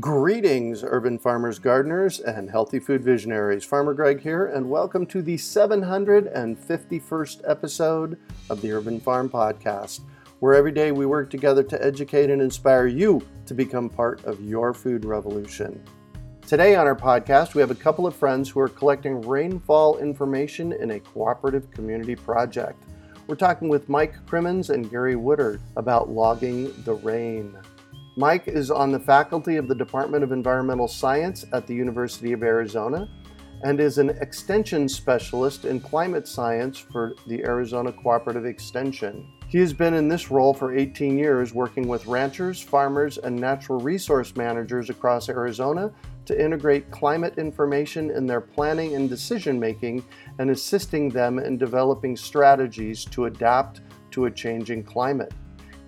Greetings, urban farmers, gardeners, and healthy food visionaries. Farmer Greg here, and welcome to the 751st episode of the Urban Farm Podcast, where every day we work together to educate and inspire you to become part of your food revolution. Today on our podcast, we have a couple of friends who are collecting rainfall information in a cooperative community project. We're talking with Mike Crimmins and Gary Woodard about logging the rain. Mike is on the faculty of the Department of Environmental Science at the University of Arizona and is an extension specialist in climate science for the Arizona Cooperative Extension. He has been in this role for 18 years, working with ranchers, farmers, and natural resource managers across Arizona to integrate climate information in their planning and decision making and assisting them in developing strategies to adapt to a changing climate.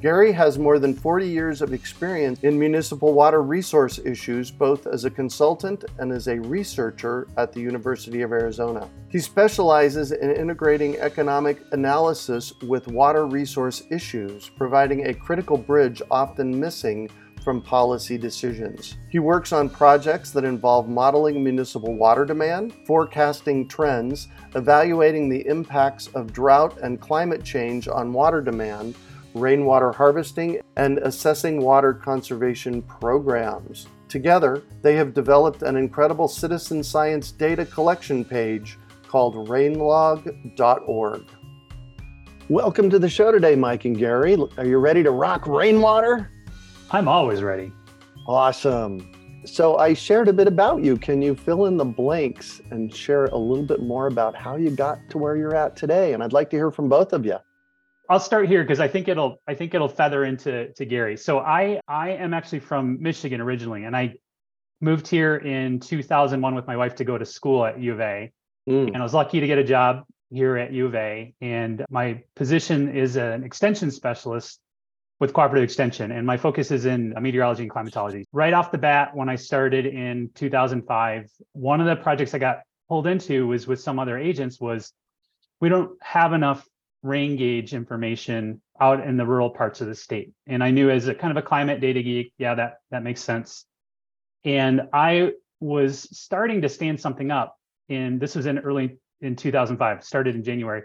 Gary has more than 40 years of experience in municipal water resource issues, both as a consultant and as a researcher at the University of Arizona. He specializes in integrating economic analysis with water resource issues, providing a critical bridge often missing from policy decisions. He works on projects that involve modeling municipal water demand, forecasting trends, evaluating the impacts of drought and climate change on water demand, rainwater harvesting, and assessing water conservation programs. Together, they have developed an incredible citizen science data collection page called rainlog.org. Welcome to the show today, Mike and Gary. Are you ready to rock rainwater? I'm always ready. Awesome. So, I shared a bit about you. Can you fill in the blanks and share a little bit more about how you got to where you're at today? And I'd like to hear from both of you. I'll start here because I think it'll I think it'll feather into to Gary. So I I am actually from Michigan originally, and I moved here in 2001 with my wife to go to school at U of A, mm. and I was lucky to get a job here at U of A. And my position is an extension specialist with cooperative extension, and my focus is in meteorology and climatology. Right off the bat, when I started in 2005, one of the projects I got pulled into was with some other agents was we don't have enough rain gauge information out in the rural parts of the state. And I knew as a kind of a climate data geek, yeah, that that makes sense. And I was starting to stand something up and this was in early in 2005, started in January.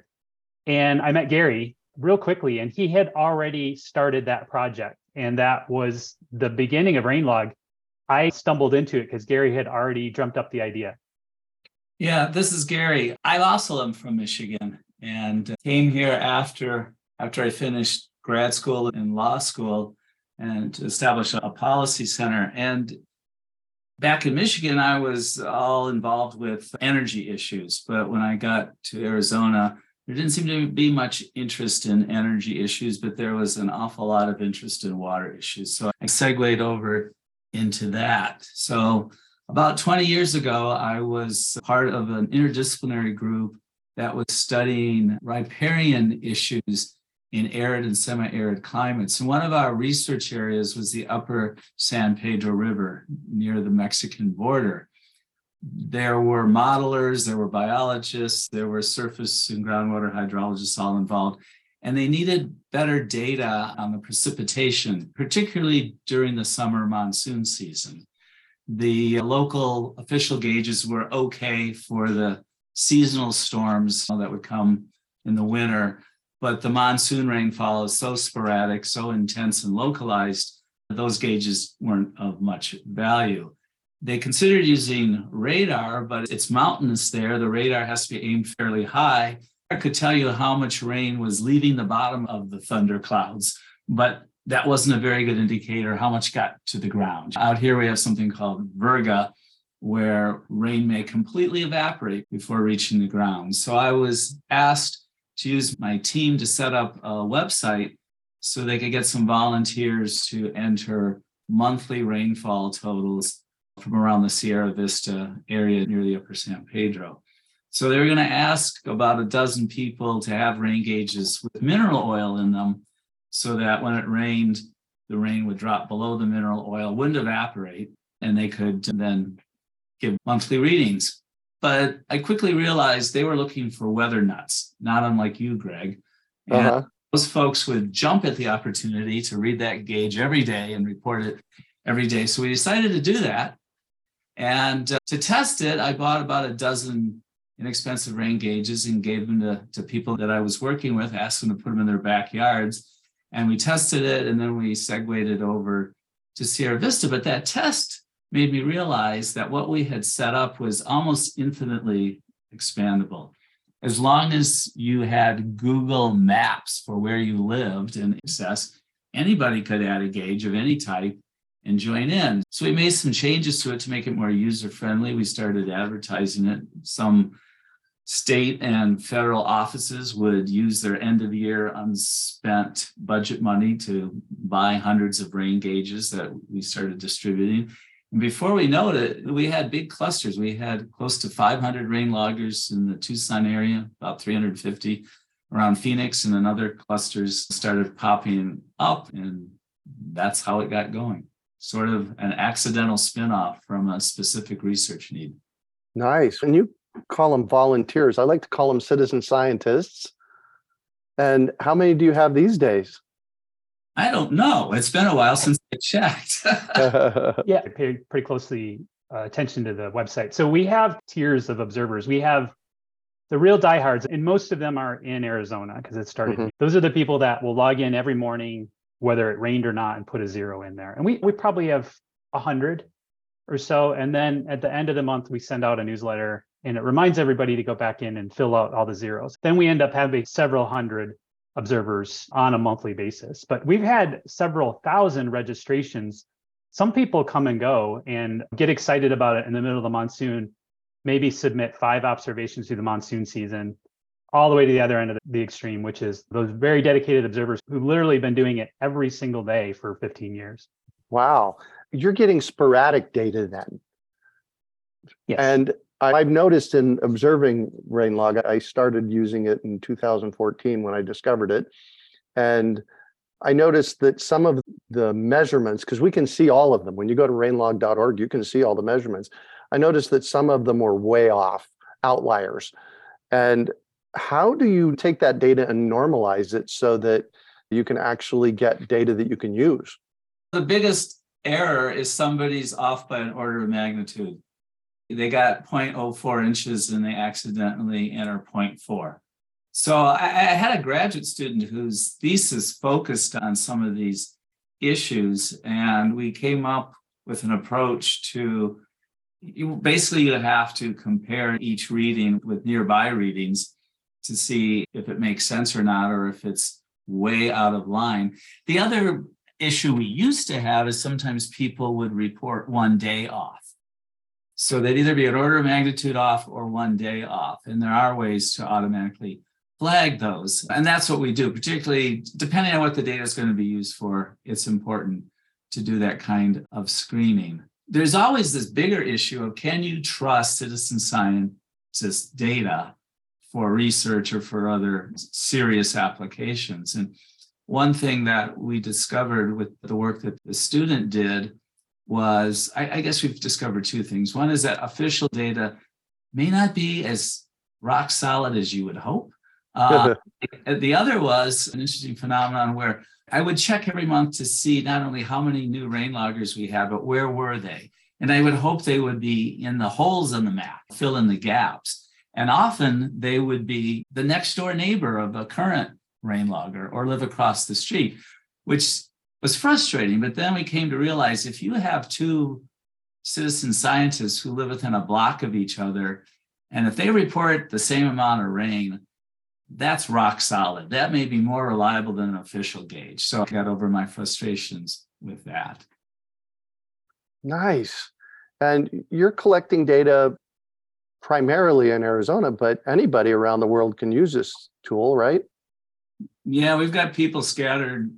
And I met Gary real quickly and he had already started that project and that was the beginning of Rainlog. I stumbled into it because Gary had already dreamt up the idea. Yeah, this is Gary. I also am from Michigan and came here after after I finished grad school and law school and to establish a policy center. And back in Michigan, I was all involved with energy issues. But when I got to Arizona, there didn't seem to be much interest in energy issues, but there was an awful lot of interest in water issues. So I segued over into that. So about 20 years ago, I was part of an interdisciplinary group that was studying riparian issues in arid and semi-arid climates. And one of our research areas was the upper San Pedro River near the Mexican border. There were modelers, there were biologists, there were surface and groundwater hydrologists all involved. And they needed better data on the precipitation, particularly during the summer monsoon season. The local official gauges were okay for the seasonal storms that would come in the winter. But the monsoon rainfall is so sporadic, so intense and localized, those gauges weren't of much value. They considered using radar, but it's mountainous there. The radar has to be aimed fairly high. I could tell you how much rain was leaving the bottom of the thunder clouds, but that wasn't a very good indicator how much got to the ground. Out here, we have something called virga, where rain may completely evaporate before reaching the ground. So I was asked to use my team to set up a website so they could get some volunteers to enter monthly rainfall totals from around the Sierra Vista area near the upper San Pedro. So they were going to ask about a dozen people to have rain gauges with mineral oil in them so that when it rained, the rain would drop below the mineral oil, wouldn't evaporate, and they could then give monthly readings. But I quickly realized they were looking for weather nuts, not unlike you, Greg. And uh-huh. those folks would jump at the opportunity to read that gauge every day and report it every day. So we decided to do that. And uh, to test it, I bought about a dozen inexpensive rain gauges and gave them to, to people that I was working with, asked them to put them in their backyards. And we tested it and then we segued it over to Sierra Vista. But that test made me realize that what we had set up was almost infinitely expandable. As long as you had Google Maps for where you lived and access, anybody could add a gauge of any type and join in. So we made some changes to it to make it more user friendly. We started advertising it. Some state and federal offices would use their end of year unspent budget money to buy hundreds of rain gauges that we started distributing. Before we know it, we had big clusters. We had close to 500 rain loggers in the Tucson area, about 350 around Phoenix, and then other clusters started popping up. And that's how it got going. Sort of an accidental spinoff from a specific research need. Nice. And you call them volunteers. I like to call them citizen scientists. And how many do you have these days? I don't know. It's been a while since checked. yeah, I paid pretty closely uh, attention to the website. So we have tiers of observers. We have the real diehards, and most of them are in Arizona because it started. Mm-hmm. Those are the people that will log in every morning, whether it rained or not, and put a zero in there. And we we probably have a hundred or so. And then at the end of the month, we send out a newsletter and it reminds everybody to go back in and fill out all the zeros. Then we end up having several hundred observers on a monthly basis. But we've had several thousand registrations. Some people come and go and get excited about it in the middle of the monsoon, maybe submit five observations through the monsoon season, all the way to the other end of the extreme, which is those very dedicated observers who've literally been doing it every single day for 15 years. Wow. You're getting sporadic data then. Yes. And I've noticed in observing RainLog, I started using it in 2014 when I discovered it. And I noticed that some of the measurements, because we can see all of them, when you go to rainlog.org, you can see all the measurements. I noticed that some of them were way off, outliers. And how do you take that data and normalize it so that you can actually get data that you can use? The biggest error is somebody's off by an order of magnitude they got 0.04 inches and they accidentally enter 0.4. So I, I, had a graduate student whose thesis focused on some of these issues, and we came up with an approach to you basically you have to compare each reading with nearby readings to see if it makes sense or not, or if it's way out of line. The other issue we used to have is sometimes people would report one day off. So they'd either be an order of magnitude off or one day off. And there are ways to automatically flag those. And that's what we do, particularly depending on what the data is going to be used for. It's important to do that kind of screening. There's always this bigger issue of can you trust citizen scientists' data for research or for other serious applications? And one thing that we discovered with the work that the student did was I, I, guess we've discovered two things. One is that official data may not be as rock solid as you would hope. Uh, the other was an interesting phenomenon where I would check every month to see not only how many new rain loggers we had, but where were they? And I would hope they would be in the holes in the map, fill in the gaps. And often they would be the next door neighbor of a current rain logger or live across the street, which was frustrating. But then we came to realize if you have two citizen scientists who live within a block of each other, and if they report the same amount of rain, that's rock solid. That may be more reliable than an official gauge. So I got over my frustrations with that. Nice. And you're collecting data primarily in Arizona, but anybody around the world can use this tool, right? Yeah, we've got people scattered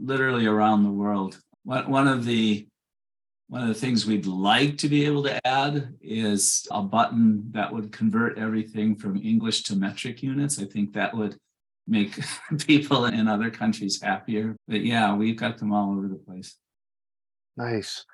literally around the world. One of the one of the things we'd like to be able to add is a button that would convert everything from English to metric units. I think that would make people in other countries happier. But yeah, we've got them all over the place. Nice.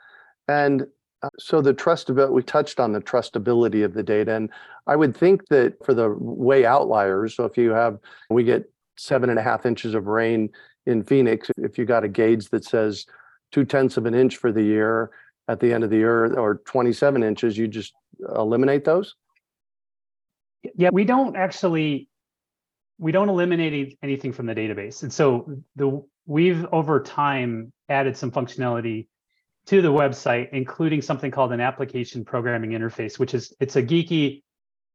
And uh, so the trust trustability, we touched on the trustability of the data. And I would think that for the way outliers, so if you have, we get seven and a half inches of rain in Phoenix, if you got a gauge that says two tenths of an inch for the year at the end of the year or 27 inches, you just eliminate those? Yeah, we don't actually we don't eliminate anything from the database. And so the we've over time added some functionality to the website, including something called an application programming interface, which is it's a geeky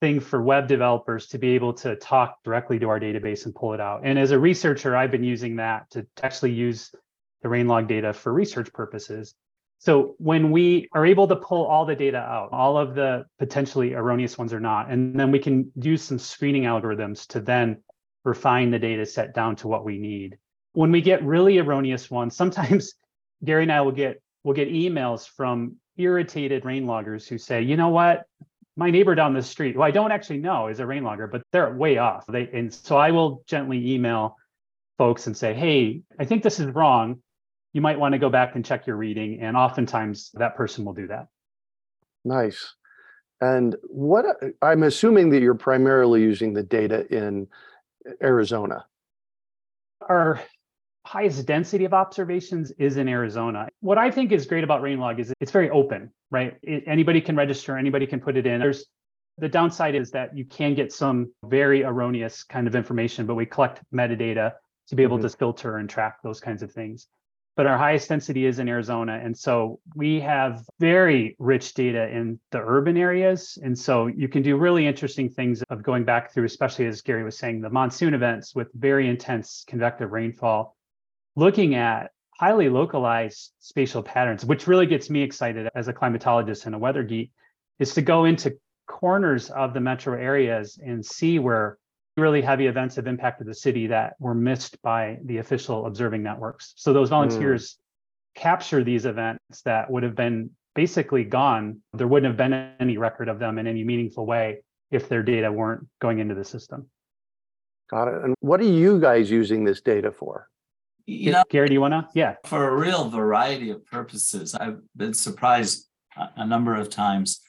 thing for web developers to be able to talk directly to our database and pull it out. And as a researcher, I've been using that to actually use the rain log data for research purposes. So when we are able to pull all the data out, all of the potentially erroneous ones are not, and then we can use some screening algorithms to then refine the data set down to what we need. When we get really erroneous ones, sometimes Gary and I will get we'll get emails from irritated rain loggers who say, you know what, my neighbor down the street, who I don't actually know is a rain logger, but they're way off. They and so I will gently email folks and say, hey, I think this is wrong. You might want to go back and check your reading. And oftentimes that person will do that. Nice. And what I'm assuming that you're primarily using the data in Arizona. Our highest density of observations is in Arizona. What I think is great about Rainlog is it's very open, right? It, anybody can register, anybody can put it in. There's the downside is that you can get some very erroneous kind of information, but we collect metadata to be able mm-hmm. to filter and track those kinds of things but our highest density is in Arizona. And so we have very rich data in the urban areas. And so you can do really interesting things of going back through, especially as Gary was saying, the monsoon events with very intense convective rainfall, looking at highly localized spatial patterns, which really gets me excited as a climatologist and a weather geek, is to go into corners of the metro areas and see where really heavy events have impacted the city that were missed by the official observing networks. So those volunteers mm. capture these events that would have been basically gone. There wouldn't have been any record of them in any meaningful way if their data weren't going into the system. Got it. And what are you guys using this data for? You know, Gary, do you want to? Yeah. For a real variety of purposes. I've been surprised a number of times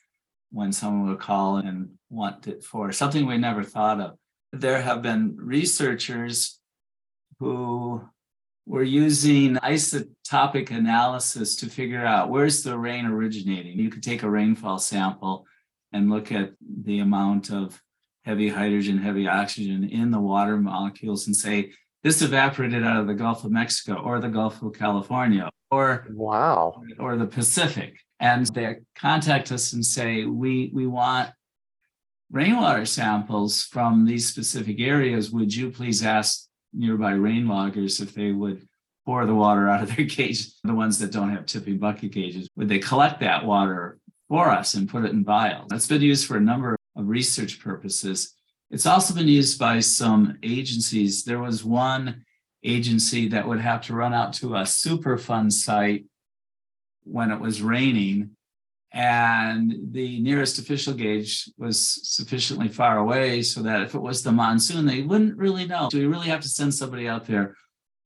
when someone would call and want it for something we never thought of there have been researchers who were using isotopic analysis to figure out where's the rain originating. You could take a rainfall sample and look at the amount of heavy hydrogen, heavy oxygen in the water molecules and say, this evaporated out of the Gulf of Mexico or the Gulf of California or wow or the Pacific. And they contact us and say, we we want rainwater samples from these specific areas, would you please ask nearby rain loggers if they would pour the water out of their gauge, the ones that don't have tipping bucket gauges, would they collect that water for us and put it in vials? That's been used for a number of research purposes. It's also been used by some agencies. There was one agency that would have to run out to a Superfund site when it was raining and the nearest official gauge was sufficiently far away so that if it was the monsoon, they wouldn't really know. Do we really have to send somebody out there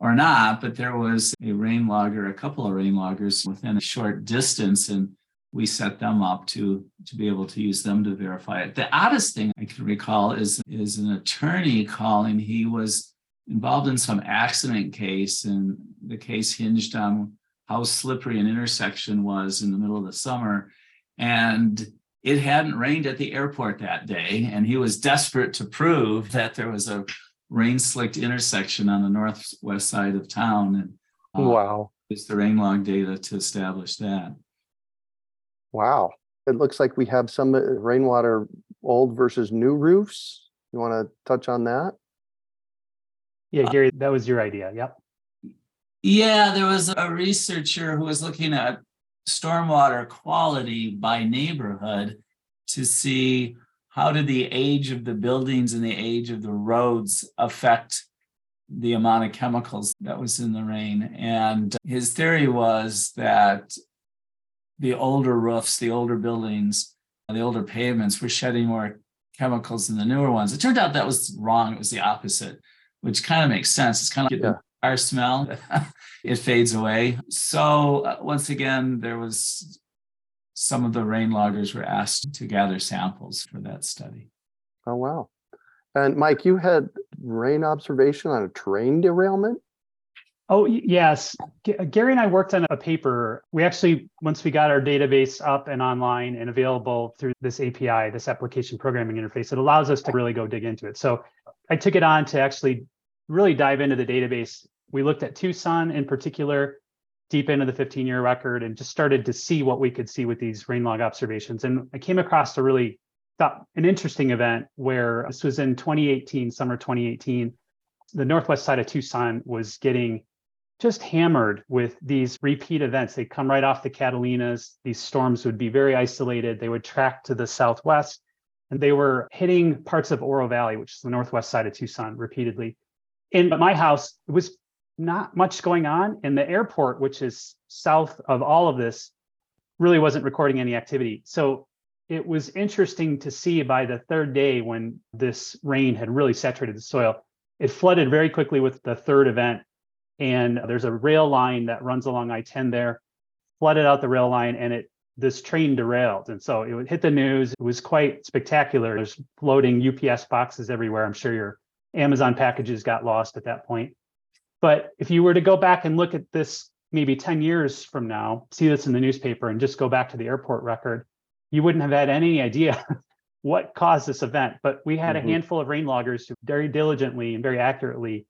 or not? But there was a rain logger, a couple of rain loggers within a short distance, and we set them up to to be able to use them to verify it. The oddest thing I can recall is is an attorney calling. He was involved in some accident case, and the case hinged on how slippery an intersection was in the middle of the summer. And it hadn't rained at the airport that day. And he was desperate to prove that there was a rain slicked intersection on the northwest side of town. And uh, wow. It's the rain log data to establish that. Wow. It looks like we have some uh, rainwater old versus new roofs. You want to touch on that? Yeah, uh, Gary, that was your idea. Yep. Yeah, there was a researcher who was looking at stormwater quality by neighborhood to see how did the age of the buildings and the age of the roads affect the amount of chemicals that was in the rain. And his theory was that the older roofs, the older buildings, the older pavements were shedding more chemicals than the newer ones. It turned out that was wrong. It was the opposite, which kind of makes sense. It's kind of like our smell, it fades away. So uh, once again, there was some of the rain loggers were asked to gather samples for that study. Oh wow! And Mike, you had rain observation on a train derailment. Oh, yes. Gary and I worked on a paper. We actually, once we got our database up and online and available through this API, this application programming interface, it allows us to really go dig into it. So I took it on to actually really dive into the database. We looked at Tucson in particular, deep into the 15 year record, and just started to see what we could see with these rain log observations. And I came across a really thought an interesting event where this was in 2018, summer 2018. The northwest side of Tucson was getting just hammered with these repeat events. They'd come right off the Catalinas. These storms would be very isolated. They would track to the southwest, and they were hitting parts of Oro Valley, which is the northwest side of Tucson, repeatedly. In my house, it was not much going on. And the airport, which is south of all of this, really wasn't recording any activity. So it was interesting to see by the third day when this rain had really saturated the soil, it flooded very quickly with the third event and there's a rail line that runs along I-10 there, flooded out the rail line, and it this train derailed. And so it would hit the news. It was quite spectacular. There's floating UPS boxes everywhere. I'm sure your Amazon packages got lost at that point. But if you were to go back and look at this maybe 10 years from now, see this in the newspaper and just go back to the airport record, you wouldn't have had any idea what caused this event. But we had mm-hmm. a handful of rain loggers who very diligently and very accurately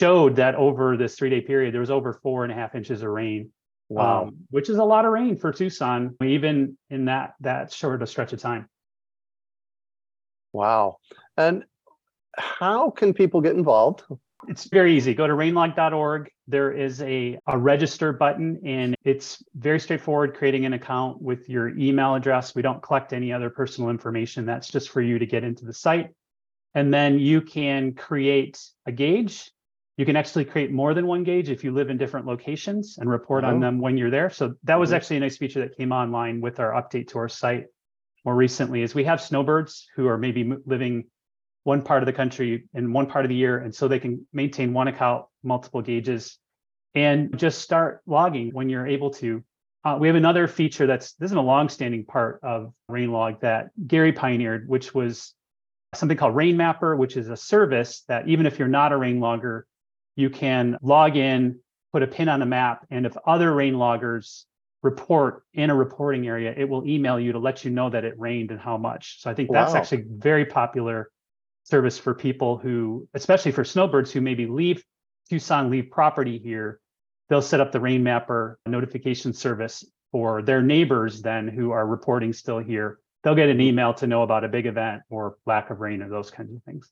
showed that over this three day period, there was over four and a half inches of rain. Wow. Um, which is a lot of rain for Tucson, even in that that short a stretch of time. Wow. And how can people get involved? It's very easy. Go to rainlog.org. There is a, a register button, and it's very straightforward creating an account with your email address. We don't collect any other personal information. That's just for you to get into the site. And then you can create a gauge you can actually create more than one gauge if you live in different locations and report oh. on them when you're there. So that was actually a nice feature that came online with our update to our site more recently is we have snowbirds who are maybe living one part of the country in one part of the year and so they can maintain one account multiple gauges and just start logging when you're able to uh, we have another feature that's this is a long-standing part of rainlog that gary pioneered which was something called rain mapper which is a service that even if you're not a rain logger you can log in, put a pin on the map, and if other rain loggers report in a reporting area, it will email you to let you know that it rained and how much. So I think that's wow. actually very popular service for people who, especially for snowbirds who maybe leave Tucson, leave property here. They'll set up the rain mapper notification service for their neighbors then who are reporting still here. They'll get an email to know about a big event or lack of rain or those kinds of things.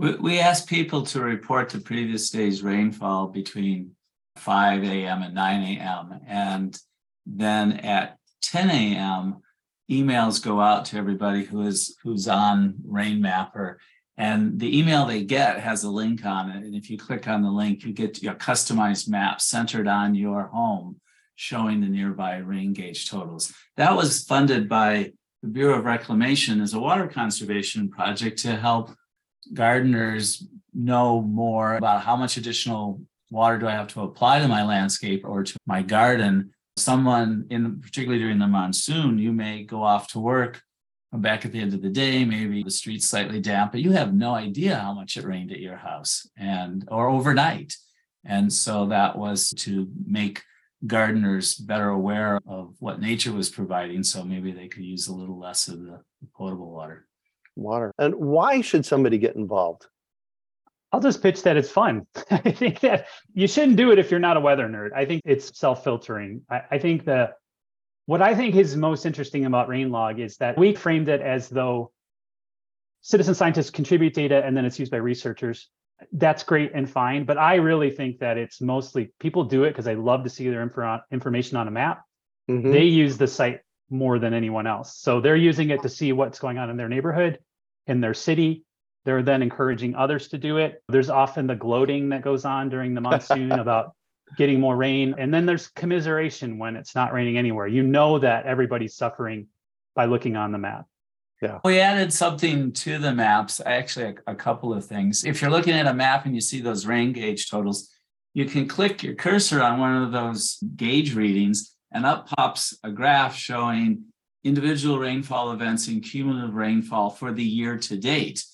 We, we asked people to report the previous day's rainfall between 5 a.m. and 9 a.m. And then at 10 a.m., emails go out to everybody who is who's on Rain Mapper. And the email they get has a link on it. And if you click on the link, you get a customized map centered on your home showing the nearby rain gauge totals. That was funded by the Bureau of Reclamation as a water conservation project to help gardeners know more about how much additional water do I have to apply to my landscape or to my garden. Someone in particularly during the monsoon, you may go off to work, back at the end of the day, maybe the street's slightly damp, but you have no idea how much it rained at your house and or overnight. And so that was to make gardeners better aware of what nature was providing. So maybe they could use a little less of the potable water water. And why should somebody get involved? I'll just pitch that it's fun. I think that you shouldn't do it if you're not a weather nerd. I think it's self-filtering. I, I think the what I think is most interesting about Rainlog is that we framed it as though citizen scientists contribute data and then it's used by researchers. That's great and fine, but I really think that it's mostly people do it because they love to see their info, information on a map. Mm-hmm. They use the site more than anyone else. So they're using it to see what's going on in their neighborhood, in their city. They're then encouraging others to do it. There's often the gloating that goes on during the monsoon about getting more rain. And then there's commiseration when it's not raining anywhere. You know that everybody's suffering by looking on the map. Yeah. We added something to the maps, actually, a, a couple of things. If you're looking at a map and you see those rain gauge totals, you can click your cursor on one of those gauge readings and up pops a graph showing individual rainfall events and cumulative rainfall for the year to date.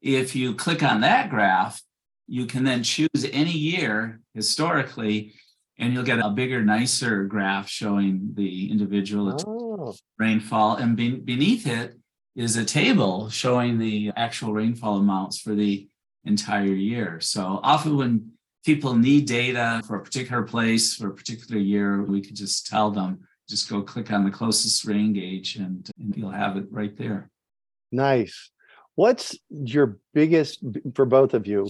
If you click on that graph, you can then choose any year historically, and you'll get a bigger, nicer graph showing the individual oh. rainfall. And be- beneath it is a table showing the actual rainfall amounts for the entire year. So often when people need data for a particular place for a particular year, we could just tell them, just go click on the closest rain gauge and, and you'll have it right there. Nice. What's your biggest for both of you?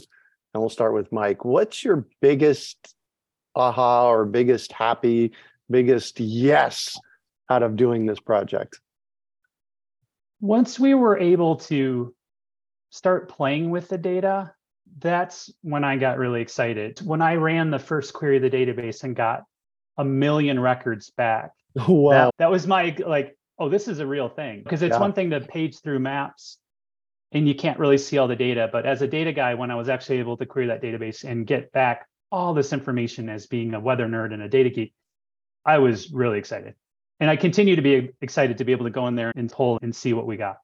And we'll start with Mike. What's your biggest aha or biggest happy, biggest yes out of doing this project? Once we were able to start playing with the data, that's when I got really excited. When I ran the first query of the database and got a million records back. Wow. That, that was my like, oh, this is a real thing. Because it's yeah. one thing to page through maps and you can't really see all the data. But as a data guy, when I was actually able to query that database and get back all this information as being a weather nerd and a data geek, I was really excited. And I continue to be excited to be able to go in there and pull and see what we got.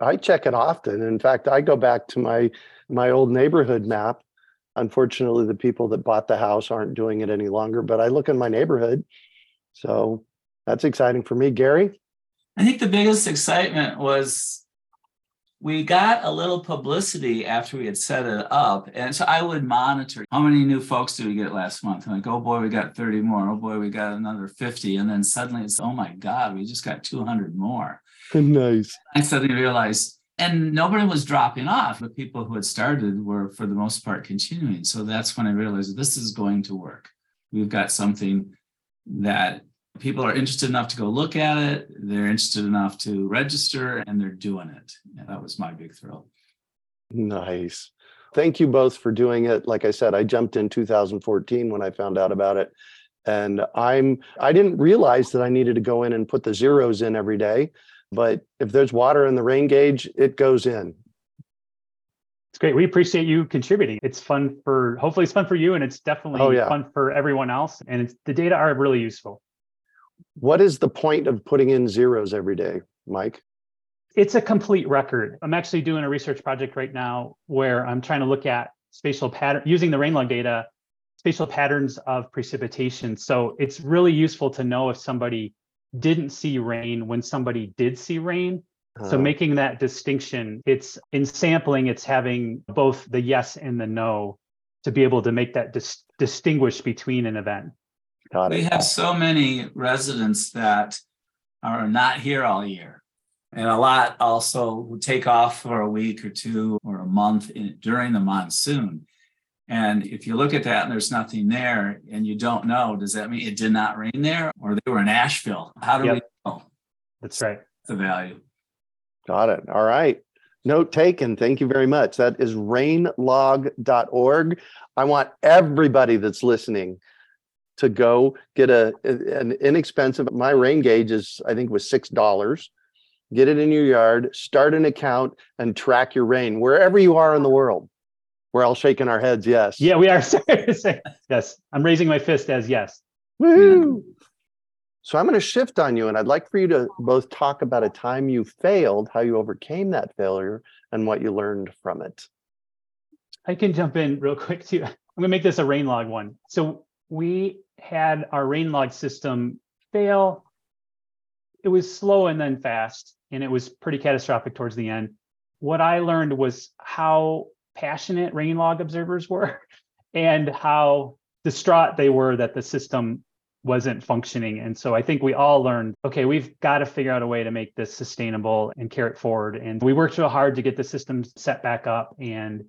I check it often. In fact, I go back to my my old neighborhood map. Unfortunately, the people that bought the house aren't doing it any longer, but I look in my neighborhood. So that's exciting for me. Gary? I think the biggest excitement was we got a little publicity after we had set it up. And so I would monitor how many new folks did we get last month? I'm like, oh boy, we got 30 more. Oh boy, we got another 50. And then suddenly it's, oh my God, we just got 200 more. nice. I suddenly realized, and nobody was dropping off. The people who had started were, for the most part, continuing. So that's when I realized this is going to work. We've got something that people are interested enough to go look at it they're interested enough to register and they're doing it and that was my big thrill nice thank you both for doing it like i said i jumped in 2014 when i found out about it and i'm i didn't realize that i needed to go in and put the zeros in every day but if there's water in the rain gauge it goes in it's great. We appreciate you contributing. It's fun for hopefully it's fun for you and it's definitely oh, yeah. fun for everyone else. And it's the data are really useful. What is the point of putting in zeros every day, Mike? It's a complete record. I'm actually doing a research project right now where I'm trying to look at spatial pattern using the rain log data, spatial patterns of precipitation. So it's really useful to know if somebody didn't see rain when somebody did see rain. So making that distinction, it's in sampling, it's having both the yes and the no to be able to make that dis- distinguish between an event. Got it. we have so many residents that are not here all year. And a lot also take off for a week or two or a month in, during the monsoon. And if you look at that and there's nothing there and you don't know, does that mean it did not rain there or they were in Asheville? How do yep. we know? That's right. The value. Got it. All right. Note taken. Thank you very much. That is rainlog.org. I want everybody that's listening to go get a an inexpensive my rain gauge is i think was six dollars get it in your yard start an account and track your rain wherever you are in the world we're all shaking our heads yes. Yeah we are. Yes. I'm raising my fist as yes. Woo-hoo. so i'm going to shift on you and i'd like for you to both talk about a time you failed how you overcame that failure and what you learned from it. I can jump in real quick too. I'm going to make this a rain log one. So we had our rain log system fail. It was slow and then fast, and it was pretty catastrophic towards the end. What I learned was how passionate rain log observers were and how distraught they were that the system wasn't functioning. And so I think we all learned okay, we've got to figure out a way to make this sustainable and carry it forward. And we worked real hard to get the system set back up. And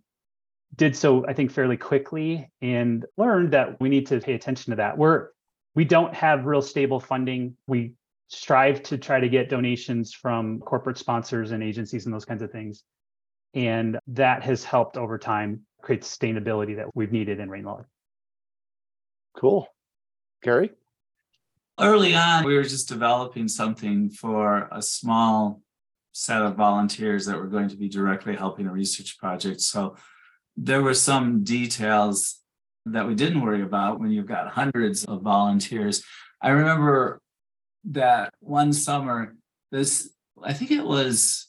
did so, I think, fairly quickly and learned that we need to pay attention to that. We're we don't have real stable funding. We strive to try to get donations from corporate sponsors and agencies and those kinds of things. And that has helped over time create sustainability that we've needed in Rainlog. Cool. Gary? Early on, we were just developing something for a small set of volunteers that were going to be directly helping a research project. So there were some details that we didn't worry about when you've got hundreds of volunteers. I remember that one summer, this, I think it was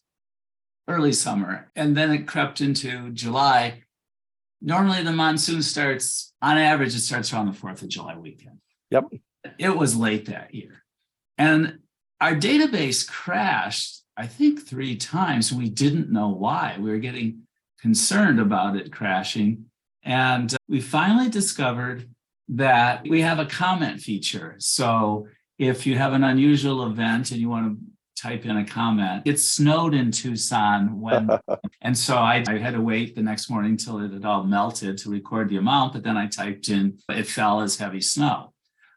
early summer, and then it crept into July. normally the monsoon starts on average it starts around the 4th of july weekend. Yep. it was late that year. And our database crashed i think three times. We didn't know why. We were getting concerned about it crashing. And we finally discovered that we have a comment feature. So if you have an unusual event and you want to type in a comment. It snowed in Tucson when, and so I, I, had to wait the next morning until it had all melted to record the amount. But then I typed in, it fell as heavy snow.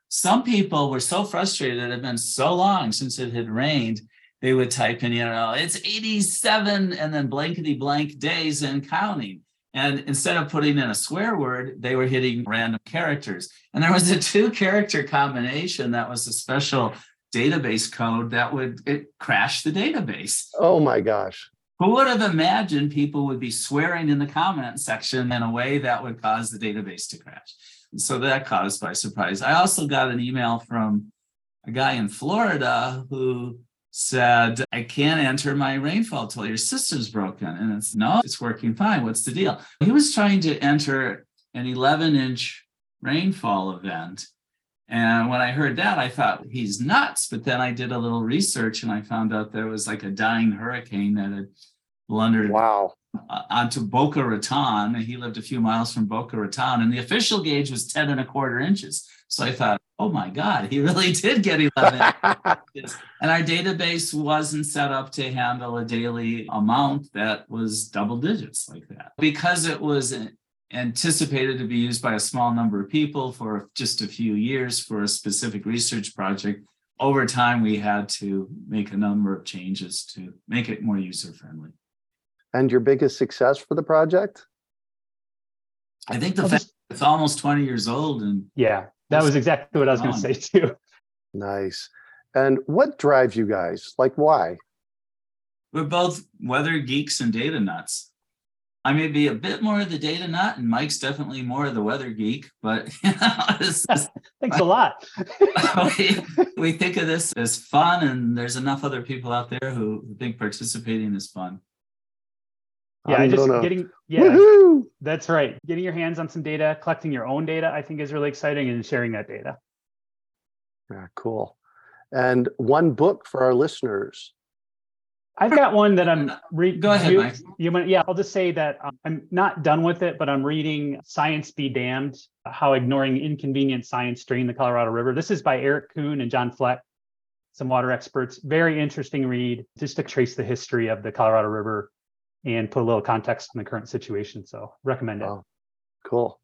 Some people were so frustrated, it had been so long since it had rained, they would type in, you know, it's 87 and then blankety blank days and counting. And instead of putting in a swear word, they were hitting random characters. And there was a two character combination that was a special database code that would it crash the database. Oh my gosh. Who would have imagined people would be swearing in the comment section in a way that would cause the database to crash? So that caught us by surprise. I also got an email from a guy in Florida who said, I can't enter my rainfall till Your system's broken. And it's no, it's working fine. What's the deal? He was trying to enter an 11 inch rainfall event and when I heard that, I thought he's nuts. But then I did a little research and I found out there was like a dying hurricane that had blundered wow. Onto Boca Raton. He lived a few miles from Boca Raton, and the official gauge was 10 and a quarter inches. So I thought, oh my God, he really did get 11 inches. And our database wasn't set up to handle a daily amount that was double digits like that. Because it was anticipated to be used by a small number of people for just a few years for a specific research project. Over time, we had to make a number of changes to make it more user friendly. And your biggest success for the project? I think the fact it's almost 20 years old and yeah, that was exactly what I was going to say too. Nice. And what drives you guys? Like why? We're both weather geeks and data nuts. I may be a bit more of the data nut, and Mike's definitely more of the weather geek. But you know, thanks a lot. we, we think of this as fun, and there's enough other people out there who think participating is fun. Yeah, I'm just gonna... getting yeah, Woo-hoo! that's right. Getting your hands on some data, collecting your own data, I think is really exciting, and sharing that data. Yeah, cool. And one book for our listeners I've got one that I'm reading. Go ahead, Mike. You, yeah, I'll just say that um, I'm not done with it, but I'm reading Science Be Damned How Ignoring Inconvenient Science Drained the Colorado River. This is by Eric Kuhn and John Fleck, some water experts. Very interesting read, just to trace the history of the Colorado River and put a little context on the current situation. So recommend it. Oh, cool.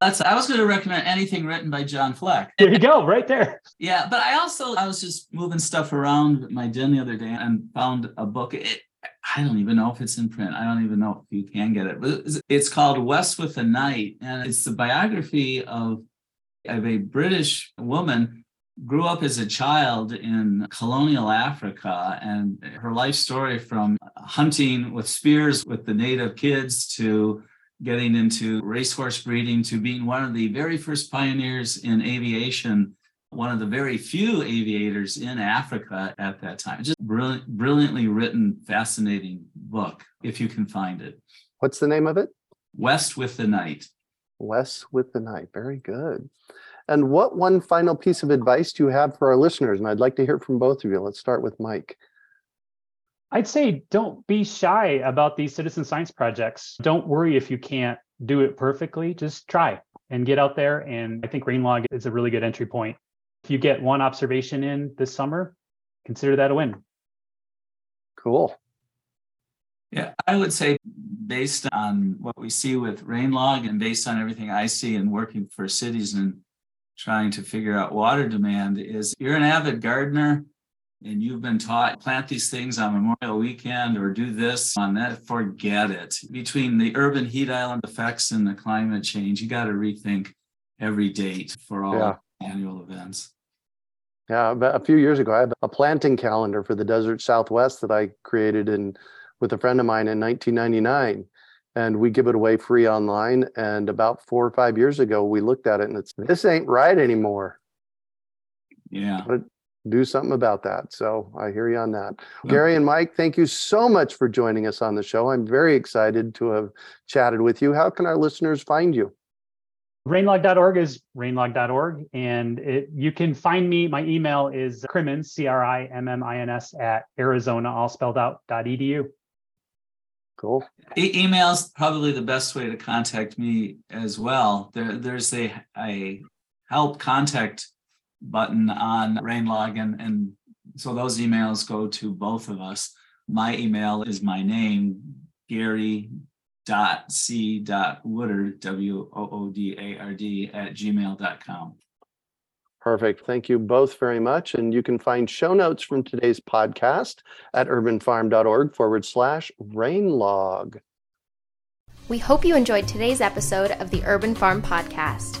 That's I was going to recommend anything written by John Fleck. There you go, right there. yeah, but I also I was just moving stuff around my den the other day and found a book. It, I don't even know if it's in print. I don't even know if you can get it. But it's called West with the Night, and it's the biography of of a British woman grew up as a child in colonial Africa and her life story from hunting with spears with the native kids to getting into racehorse breeding to being one of the very first pioneers in aviation, one of the very few aviators in Africa at that time. Just brilliant, brilliantly written, fascinating book, if you can find it. What's the name of it? West with the Night. West with the Night. Very good. And what one final piece of advice do you have for our listeners? And I'd like to hear from both of you. Let's start with Mike. I'd say don't be shy about these citizen science projects. Don't worry if you can't do it perfectly. Just try and get out there. And I think Rainlog is a really good entry point. If you get one observation in this summer, consider that a win. Cool. Yeah, I would say based on what we see with Rainlog and based on everything I see in working for cities and trying to figure out water demand is you're an avid gardener and you've been taught plant these things on Memorial Weekend or do this on that, forget it. Between the urban heat island effects and the climate change, you got to rethink every date for all yeah. annual events. Yeah, a few years ago, I had a planting calendar for the desert Southwest that I created in with a friend of mine in 1999, and we give it away free online. And about four or five years ago, we looked at it and it's this ain't right anymore. Yeah. But do something about that. So I hear you on that. Yeah. Gary and Mike, thank you so much for joining us on the show. I'm very excited to have chatted with you. How can our listeners find you? Rainlog.org is rainlog.org. And it, you can find me. My email is crimmins, C R I M M I N S, at Arizona, all spelled out, .edu. Cool. E- email's probably the best way to contact me as well. There, there's a, a help contact button on Rainlog, and, and so those emails go to both of us. My email is my name, Gary dot c dot woodard w o o d a r d at gmail.com perfect. Thank you both very much. And you can find show notes from today's podcast at urbanfarm.org forward slash rainlog we hope you enjoyed today's episode of the urban farm podcast